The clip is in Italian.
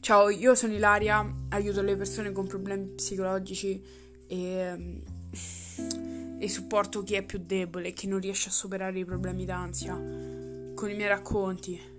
Ciao, io sono Ilaria, aiuto le persone con problemi psicologici e, mm, e supporto chi è più debole e chi non riesce a superare i problemi d'ansia con i miei racconti.